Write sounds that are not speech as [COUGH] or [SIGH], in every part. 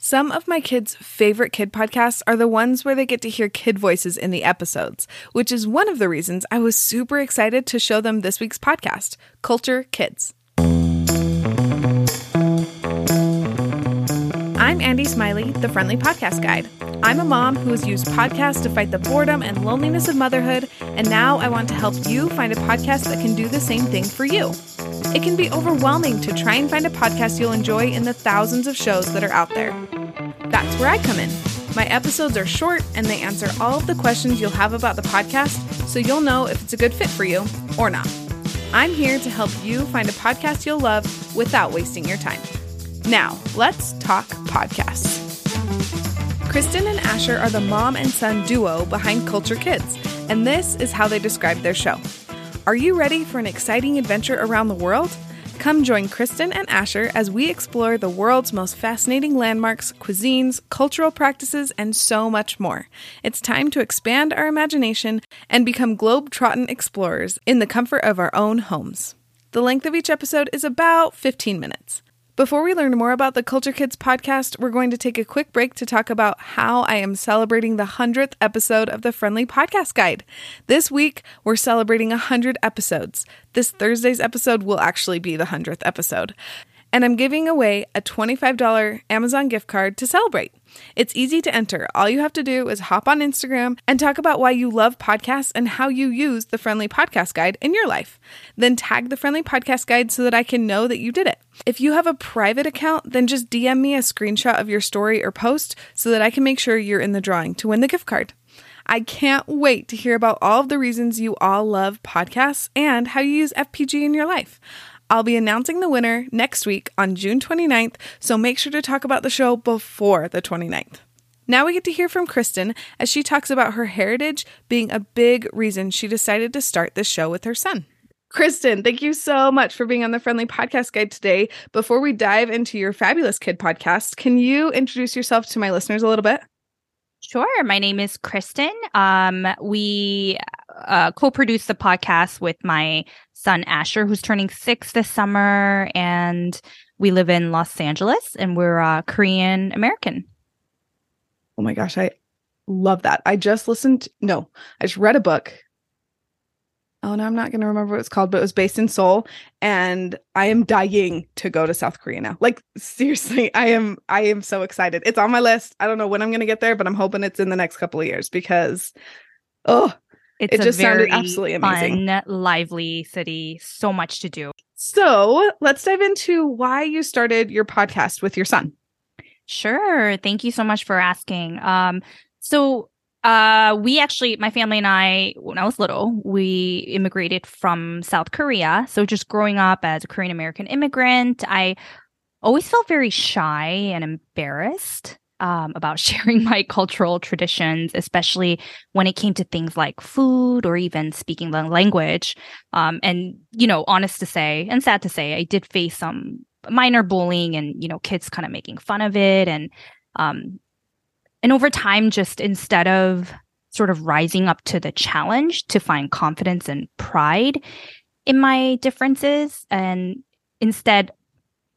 Some of my kids' favorite kid podcasts are the ones where they get to hear kid voices in the episodes, which is one of the reasons I was super excited to show them this week's podcast, Culture Kids. I'm Andy Smiley, the Friendly Podcast Guide. I'm a mom who has used podcasts to fight the boredom and loneliness of motherhood, and now I want to help you find a podcast that can do the same thing for you. It can be overwhelming to try and find a podcast you'll enjoy in the thousands of shows that are out there. That's where I come in. My episodes are short and they answer all of the questions you'll have about the podcast so you'll know if it's a good fit for you or not. I'm here to help you find a podcast you'll love without wasting your time. Now, let's talk podcasts. Kristen and Asher are the mom and son duo behind Culture Kids, and this is how they describe their show. Are you ready for an exciting adventure around the world? Come join Kristen and Asher as we explore the world's most fascinating landmarks, cuisines, cultural practices, and so much more. It's time to expand our imagination and become globe-trotting explorers in the comfort of our own homes. The length of each episode is about 15 minutes. Before we learn more about the Culture Kids podcast, we're going to take a quick break to talk about how I am celebrating the 100th episode of the Friendly Podcast Guide. This week, we're celebrating 100 episodes. This Thursday's episode will actually be the 100th episode and I'm giving away a $25 Amazon gift card to celebrate. It's easy to enter. All you have to do is hop on Instagram and talk about why you love podcasts and how you use the Friendly Podcast Guide in your life. Then tag the Friendly Podcast Guide so that I can know that you did it. If you have a private account, then just DM me a screenshot of your story or post so that I can make sure you're in the drawing to win the gift card. I can't wait to hear about all of the reasons you all love podcasts and how you use FPG in your life. I'll be announcing the winner next week on June 29th, so make sure to talk about the show before the 29th. Now we get to hear from Kristen as she talks about her heritage being a big reason she decided to start this show with her son. Kristen, thank you so much for being on the Friendly Podcast Guide today. Before we dive into your fabulous kid podcast, can you introduce yourself to my listeners a little bit? Sure. My name is Kristen. Um, we uh, co-produce the podcast with my son Asher, who's turning six this summer, and we live in Los Angeles, and we're uh, Korean American. Oh my gosh, I love that. I just listened. no, I just read a book. Oh no, I'm not going to remember what it's called, but it was based in Seoul, and I am dying to go to South Korea now. Like seriously, I am. I am so excited. It's on my list. I don't know when I'm going to get there, but I'm hoping it's in the next couple of years because, oh, it's it just sounded absolutely amazing. Fun, lively city, so much to do. So let's dive into why you started your podcast with your son. Sure. Thank you so much for asking. Um, so uh, we actually, my family and I, when I was little, we immigrated from South Korea. So just growing up as a Korean American immigrant, I always felt very shy and embarrassed um, about [LAUGHS] sharing my cultural traditions, especially when it came to things like food or even speaking the language. Um, and, you know, honest to say and sad to say, I did face some minor bullying and, you know, kids kind of making fun of it. And, um, and over time, just instead of sort of rising up to the challenge to find confidence and pride in my differences and instead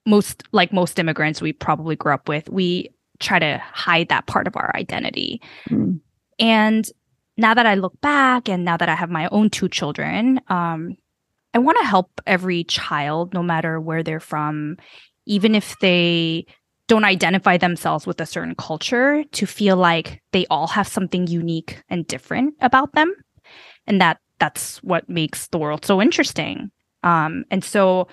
most like most immigrants we probably grew up with we try to hide that part of our identity. Mm. And now that I look back and now that I have my own two children, um, I want to help every child, no matter where they're from, even if they don't identify themselves with a certain culture, to feel like they all have something unique and different about them. And that that's what makes the world so interesting. Um, and so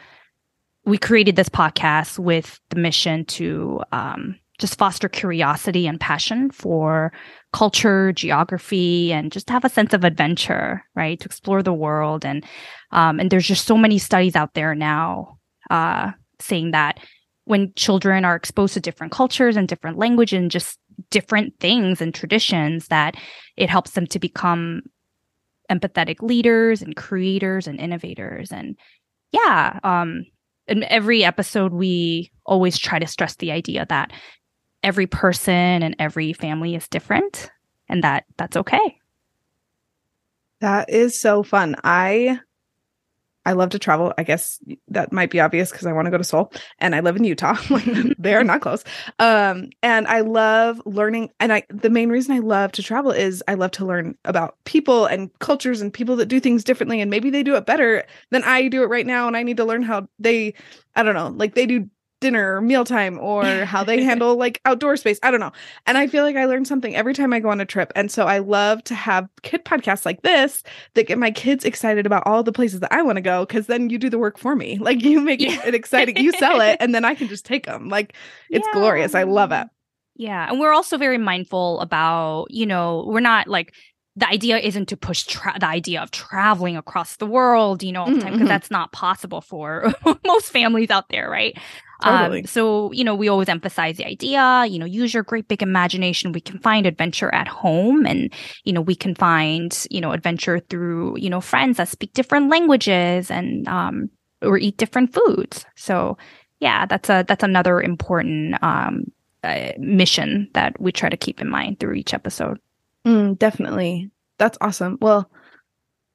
we created this podcast with the mission to um, just foster curiosity and passion for culture, geography, and just have a sense of adventure, right? To explore the world. And um, and there's just so many studies out there now uh, saying that when children are exposed to different cultures and different language and just different things and traditions, that it helps them to become empathetic leaders and creators and innovators. And yeah, um, in every episode, we always try to stress the idea that every person and every family is different and that that's okay. That is so fun. I I love to travel. I guess that might be obvious because I want to go to Seoul and I live in Utah. [LAUGHS] they are not close. Um, and I love learning. And I, the main reason I love to travel is I love to learn about people and cultures and people that do things differently. And maybe they do it better than I do it right now. And I need to learn how they, I don't know, like they do dinner or mealtime or how they [LAUGHS] handle like outdoor space. I don't know. And I feel like I learn something every time I go on a trip. And so I love to have kid podcasts like this that get my kids excited about all the places that I want to go because then you do the work for me. [LAUGHS] Like you make yeah. it exciting. You sell it and then I can just take them. Like it's yeah. glorious. I love it. Yeah. And we're also very mindful about, you know, we're not like the idea isn't to push tra- the idea of traveling across the world, you know, all the time because mm-hmm. that's not possible for [LAUGHS] most families out there, right? Totally. Um, so, you know, we always emphasize the idea, you know, use your great big imagination. We can find adventure at home and, you know, we can find, you know, adventure through, you know, friends that speak different languages and, um, or eat different foods. So, yeah, that's a, that's another important, um, uh, mission that we try to keep in mind through each episode. Mm, definitely. That's awesome. Well,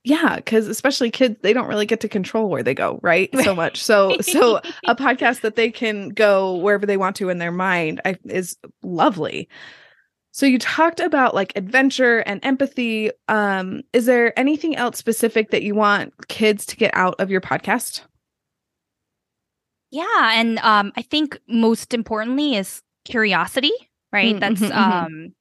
yeah, because especially kids, they don't really get to control where they go, right? So much. So, so [LAUGHS] a podcast that they can go wherever they want to in their mind I, is lovely. So you talked about like adventure and empathy. Um, is there anything else specific that you want kids to get out of your podcast? Yeah, and um, I think most importantly is curiosity, right? Mm, That's mm-hmm, mm-hmm. um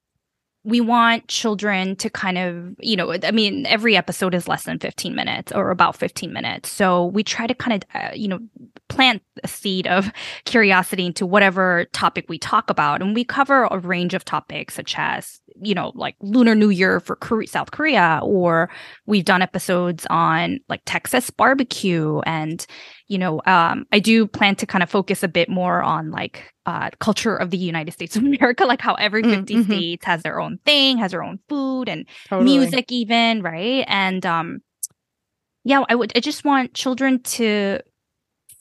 we want children to kind of, you know, I mean, every episode is less than 15 minutes or about 15 minutes. So we try to kind of, uh, you know, plant a seed of curiosity into whatever topic we talk about. And we cover a range of topics such as, you know, like Lunar New Year for Korea, South Korea, or we've done episodes on like Texas barbecue and, you know, um, I do plan to kind of focus a bit more on like uh, culture of the United States of [LAUGHS] America, like how every 50 mm, mm-hmm. states has their own thing, has their own food and totally. music, even, right? And um, yeah, I would, I just want children to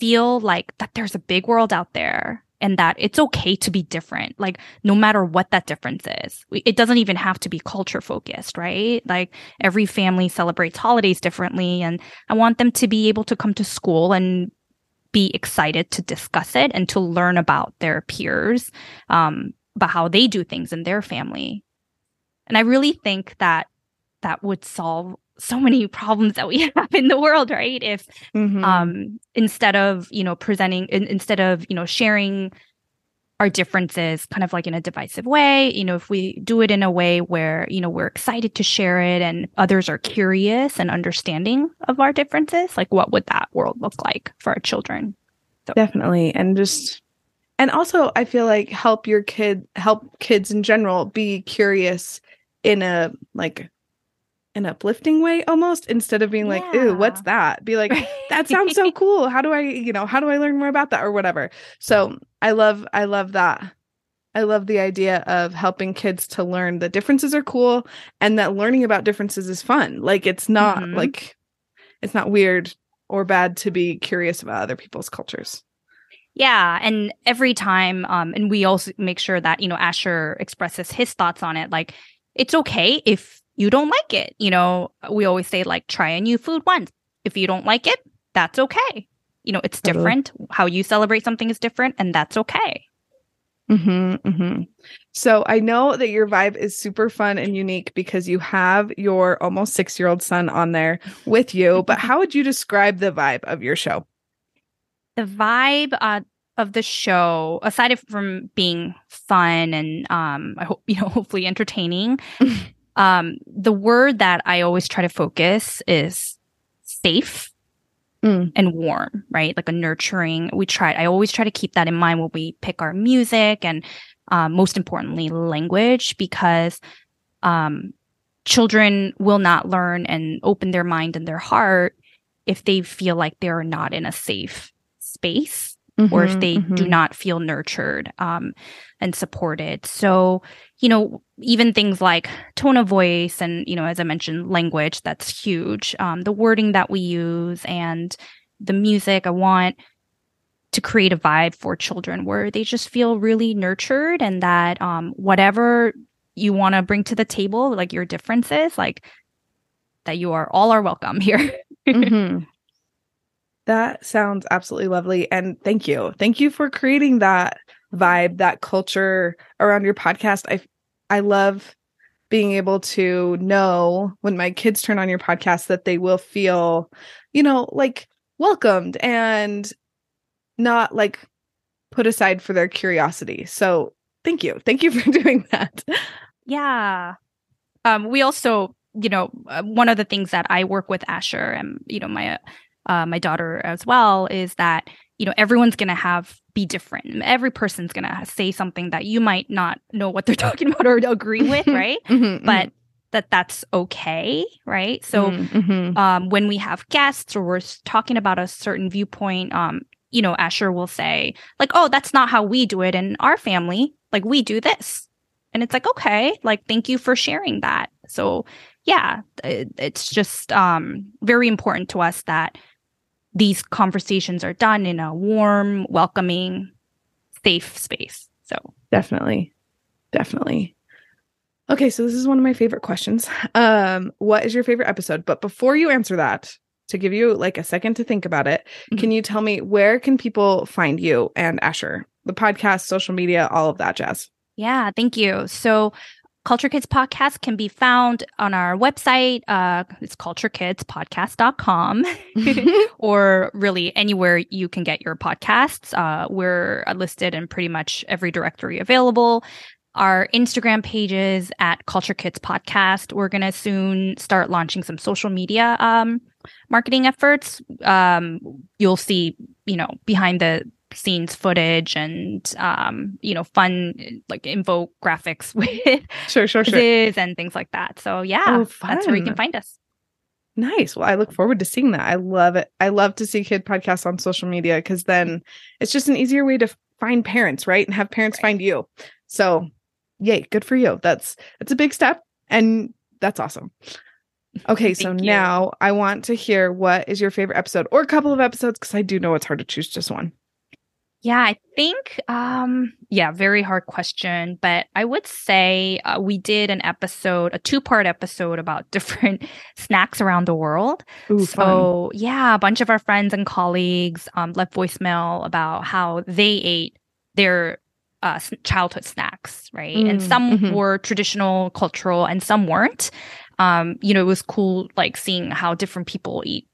feel like that there's a big world out there and that it's okay to be different like no matter what that difference is. It doesn't even have to be culture focused right? Like every family celebrates holidays differently and i want them to be able to come to school and be excited to discuss it and to learn about their peers um, about how they do things in their family. And i really think that that would solve so many problems that we [LAUGHS] have in the world right if mm-hmm. um instead of you know presenting in, instead of you know sharing our differences kind of like in a divisive way you know if we do it in a way where you know we're excited to share it and others are curious and understanding of our differences like what would that world look like for our children so. definitely and just and also i feel like help your kid help kids in general be curious in a like an uplifting way almost instead of being yeah. like ooh what's that? Be like [LAUGHS] that sounds so cool. How do i you know how do i learn more about that? or whatever. So i love i love that. I love the idea of helping kids to learn that differences are cool and that learning about differences is fun. Like it's not mm-hmm. like it's not weird or bad to be curious about other people's cultures. Yeah, and every time, um, and we also make sure that you know Asher expresses his thoughts on it. Like, it's okay if you don't like it. You know, we always say like try a new food once. If you don't like it, that's okay. You know, it's different. How you celebrate something is different, and that's okay. Mm-hmm, mm-hmm. So I know that your vibe is super fun and unique because you have your almost six year old son on there with you. [LAUGHS] But how would you describe the vibe of your show? The vibe uh, of the show, aside from being fun and um, I hope [LAUGHS] you know, hopefully entertaining, [LAUGHS] um, the word that I always try to focus is safe mm. and warm, right? Like a nurturing. We try, I always try to keep that in mind when we pick our music and um, most importantly, language, because um, children will not learn and open their mind and their heart if they feel like they're not in a safe space mm-hmm, or if mm-hmm, they mm-hmm. do not feel nurtured um, and supported. So, you know, even things like tone of voice and, you know, as I mentioned, language, that's huge. Um, the wording that we use and the music, I want to create a vibe for children where they just feel really nurtured and that um, whatever you want to bring to the table, like your differences, like that you are all are welcome here. [LAUGHS] mm-hmm. That sounds absolutely lovely. And thank you. Thank you for creating that vibe, that culture around your podcast. I I love being able to know when my kids turn on your podcast that they will feel, you know, like welcomed and not like put aside for their curiosity. So thank you. Thank you [LAUGHS] for doing that. Yeah. Um, we also, you know, uh, one of the things that I work with Asher and, you know, my, uh, my daughter as well is that, you know, everyone's going to have be different. Every person's going to say something that you might not know what they're [LAUGHS] talking about or agree with, [LAUGHS] right? Mhm, but that that's okay, right? So mhm, mhm. um, when we have guests or we're talking about a certain viewpoint, um, you know, Asher will say like, "Oh, that's not how we do it in our family. Like we do this," and it's like, "Okay, like thank you for sharing that." So yeah, it, it's just um, very important to us that these conversations are done in a warm, welcoming, safe space. So Definitely. Definitely. Okay, so this is one of my favorite questions. Um, what is your favorite episode? But before you answer that, to give you like a second to think about it, Mhm. can you tell me where can people find you and Asher? The podcast, social media, all of that jazz. Yeah, thank you. So, Culture Kids Podcast can be found on our website. Uh, it's culturekidspodcast.com [LAUGHS] or really anywhere you can get your podcasts. Uh, we're listed in pretty much every directory available. Our Instagram pages at Culture Kids Podcast. We're going to soon start launching some social media um, marketing efforts. Um, you'll see, you know, behind the scenes footage and um you know fun like infographics [LAUGHS] with sure, sure, sure. and things like that so yeah Oh, that's where you can find us Nice. Well, I look forward to seeing that. I love it. I love to see kid podcasts on social media because then it's just an easier way to find parents, right? And have parents Right. find you. So, yay, good for you. That's that's a big step and that's awesome. Okay, [LAUGHS] so you. now I want to hear what is your favorite episode or a couple of episodes because I do know it's hard to choose just one. Yeah i think um yeah very hard question but i would say uh, we did an episode a two part episode about [LAUGHS] different snacks around the world Ooh, fun. so yeah a bunch of our friends and colleagues um, left voicemail about how they ate their uh, childhood snacks right and Mm, some mhm. were traditional cultural and some weren't um, you know it was cool like seeing how different people eat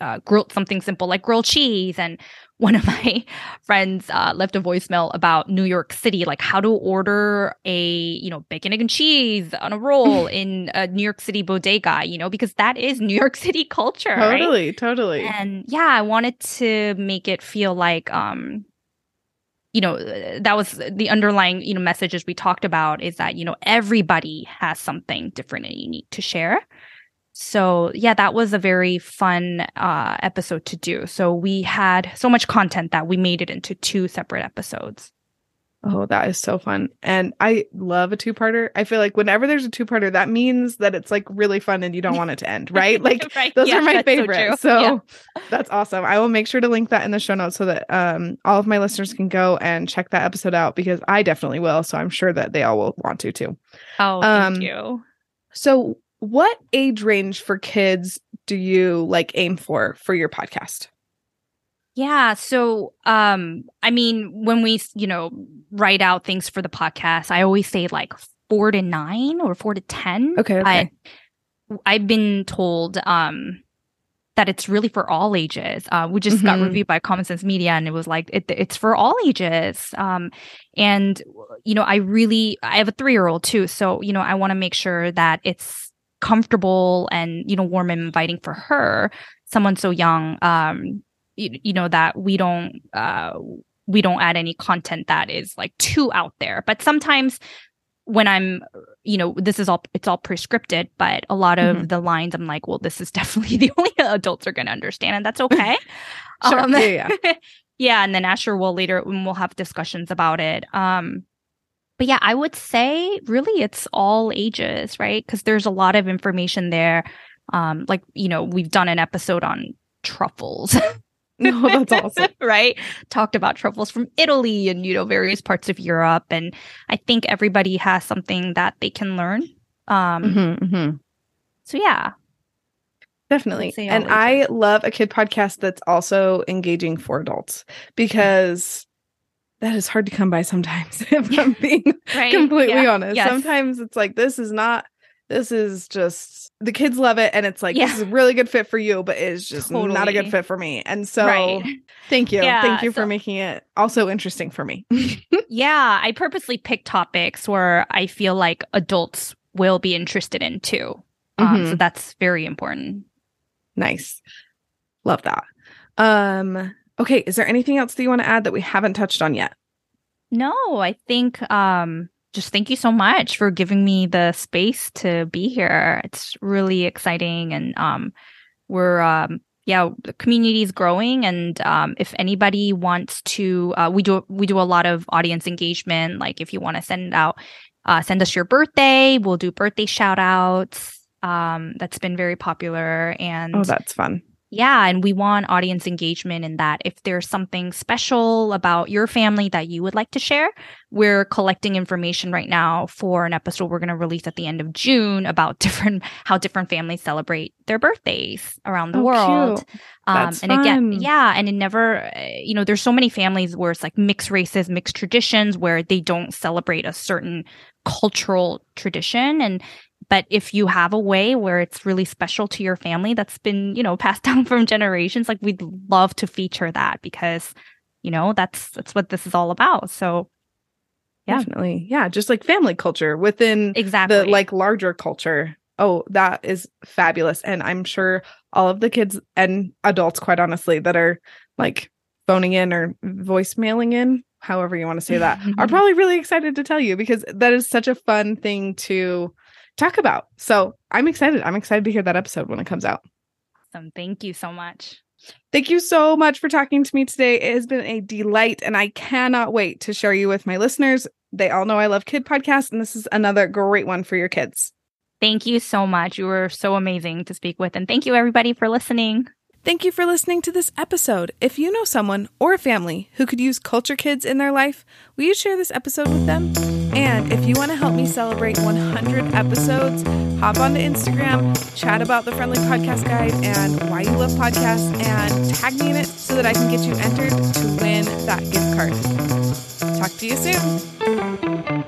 uh, grilled something simple like grilled cheese and one of my [LAUGHS] friends uh, left a voicemail about New York City, like how to order a you know bacon egg and cheese on a roll [LAUGHS] in a New York City bodega, you know, because that is New York [LAUGHS] City culture, right? totally, totally. And yeah, I wanted to make it feel like um you know that was the underlying you know messages we talked about is that you know everybody has something different and unique to share. So yeah, that was a very fun uh episode to do. So we had so much content that we made it into two separate episodes. Oh, that is so fun. And I love a two parter. I feel like whenever there's a two parter, that means that it's like really fun and you don't [LAUGHS] want it to end, right? Like [LAUGHS] Right, those yeah, are my so favorite. true. So, Yeah. [LAUGHS] that's awesome. I will make sure to link that in the show notes so that um all of my listeners can go and check that episode out because I definitely will. So I'm sure that they all will want to too. Oh, thank Um, you. So what age range for kids do you like aim for for your podcast? Yeah. So, um, I mean, when we, you know, write out things for the podcast, I always say like four to nine or four to 10. Okay, okay. I, I've been told, um, that it's really for all ages. Uh, we just got Mhm. reviewed by Common Sense Media, and it was like it, it's for all ages. Um, and you know, I really I have a three year old too, so you know, I want to make sure that it's comfortable and you know warm and inviting for her, someone so young. Um, you, you know that we don't uh we don't add any content that is like too out there, but sometimes when I'm, you know, this is all it's all prescripted, but a lot of Mhm. the lines I'm like, well, this is [LAUGHS] definitely the only [LAUGHS] adults are going to understand, and that's okay. [LAUGHS] Sure. Um, Yeah, yeah. yeah, and then Asher will later when we'll have discussions about it. Um, but yeah, I would say really it's all ages, right? Because there's a lot of information there. Um, like you know, we've done an episode on truffles. [LAUGHS] No, that's awesome. [LAUGHS] right? Talked about truffles from Italy and you know various parts of Europe, and I think everybody has something that they can learn. Um, Mhm, mhm. So yeah, Definitely. And I love a kid podcast that's also engaging for adults because that is hard to come by sometimes, [LAUGHS] if I'm [LAUGHS] being Right? completely Yeah. honest. Yes. Sometimes it's like, this is not, this is just, the kids love it. And it's like, Yeah. this is a really good fit for you, but it's just not a good fit for me. And so right. thank you. Yeah, thank you for making it also interesting for me. [LAUGHS] Yeah, I purposely pick topics where I feel like adults will be interested in too. Um, Mhm. So that's very important. Nice. Love that. Um, okay. Is there anything else that you want to add that we haven't touched on yet? No, I think um just thank you so much for giving me the space to be here. It's really exciting and um we're um yeah, the community is growing and um if anybody wants to uh we do we do a lot of audience engagement like if you want to send out uh send us your birthday, we'll do birthday shout outs. Um that's been very popular and Oh, that's fun. Yeah, and we want audience engagement in that. If there's something special about your family that you would like to share, we're collecting information right now for an episode we're going to release at the end of June about [LAUGHS] different how different families celebrate their birthdays around the Oh, world. cute. Um, That's and again, yeah, and it never, uh, you know, there's so many families where it's like mixed races, mixed traditions, where they don't celebrate a certain cultural tradition. And but if you have a way where it's really special to your family that's been, you know, [LAUGHS] passed down from generations, like we'd love to feature that because, you know, that's that's what this is all about. So Yeah. Definitely. Yeah. Just like family culture within exactly, the like larger culture. Oh, that is fabulous. And I'm sure all of the kids and adults, quite honestly, that are like phoning in or voicemailing in, however you want to say that, are [LAUGHS] probably really excited to tell you because that is such a fun thing to talk about. So I'm excited. I'm excited to hear that episode when it comes out. awesome. Thank you so much. Thank you so much for talking to me today. It has been a delight, and I cannot wait to share you with my listeners. They all know I love kid podcasts, and this is another great one for your kids. Thank you so much. You were so amazing to speak with, and thank you everybody for listening. Thank you for listening to this episode. If you know someone or a family who could use Culture Kids in their life, will you share this episode with them? And if you want to help me celebrate 100 episodes, hop onto Instagram, chat about the Friendly Podcast Guide and why you love podcasts, and tag me in it so that I can get you entered to win that gift card. Talk to you soon.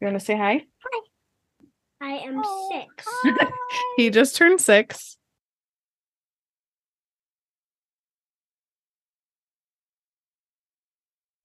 You want to say hi? Hi. I am Oh, six. [LAUGHS] He just turned six.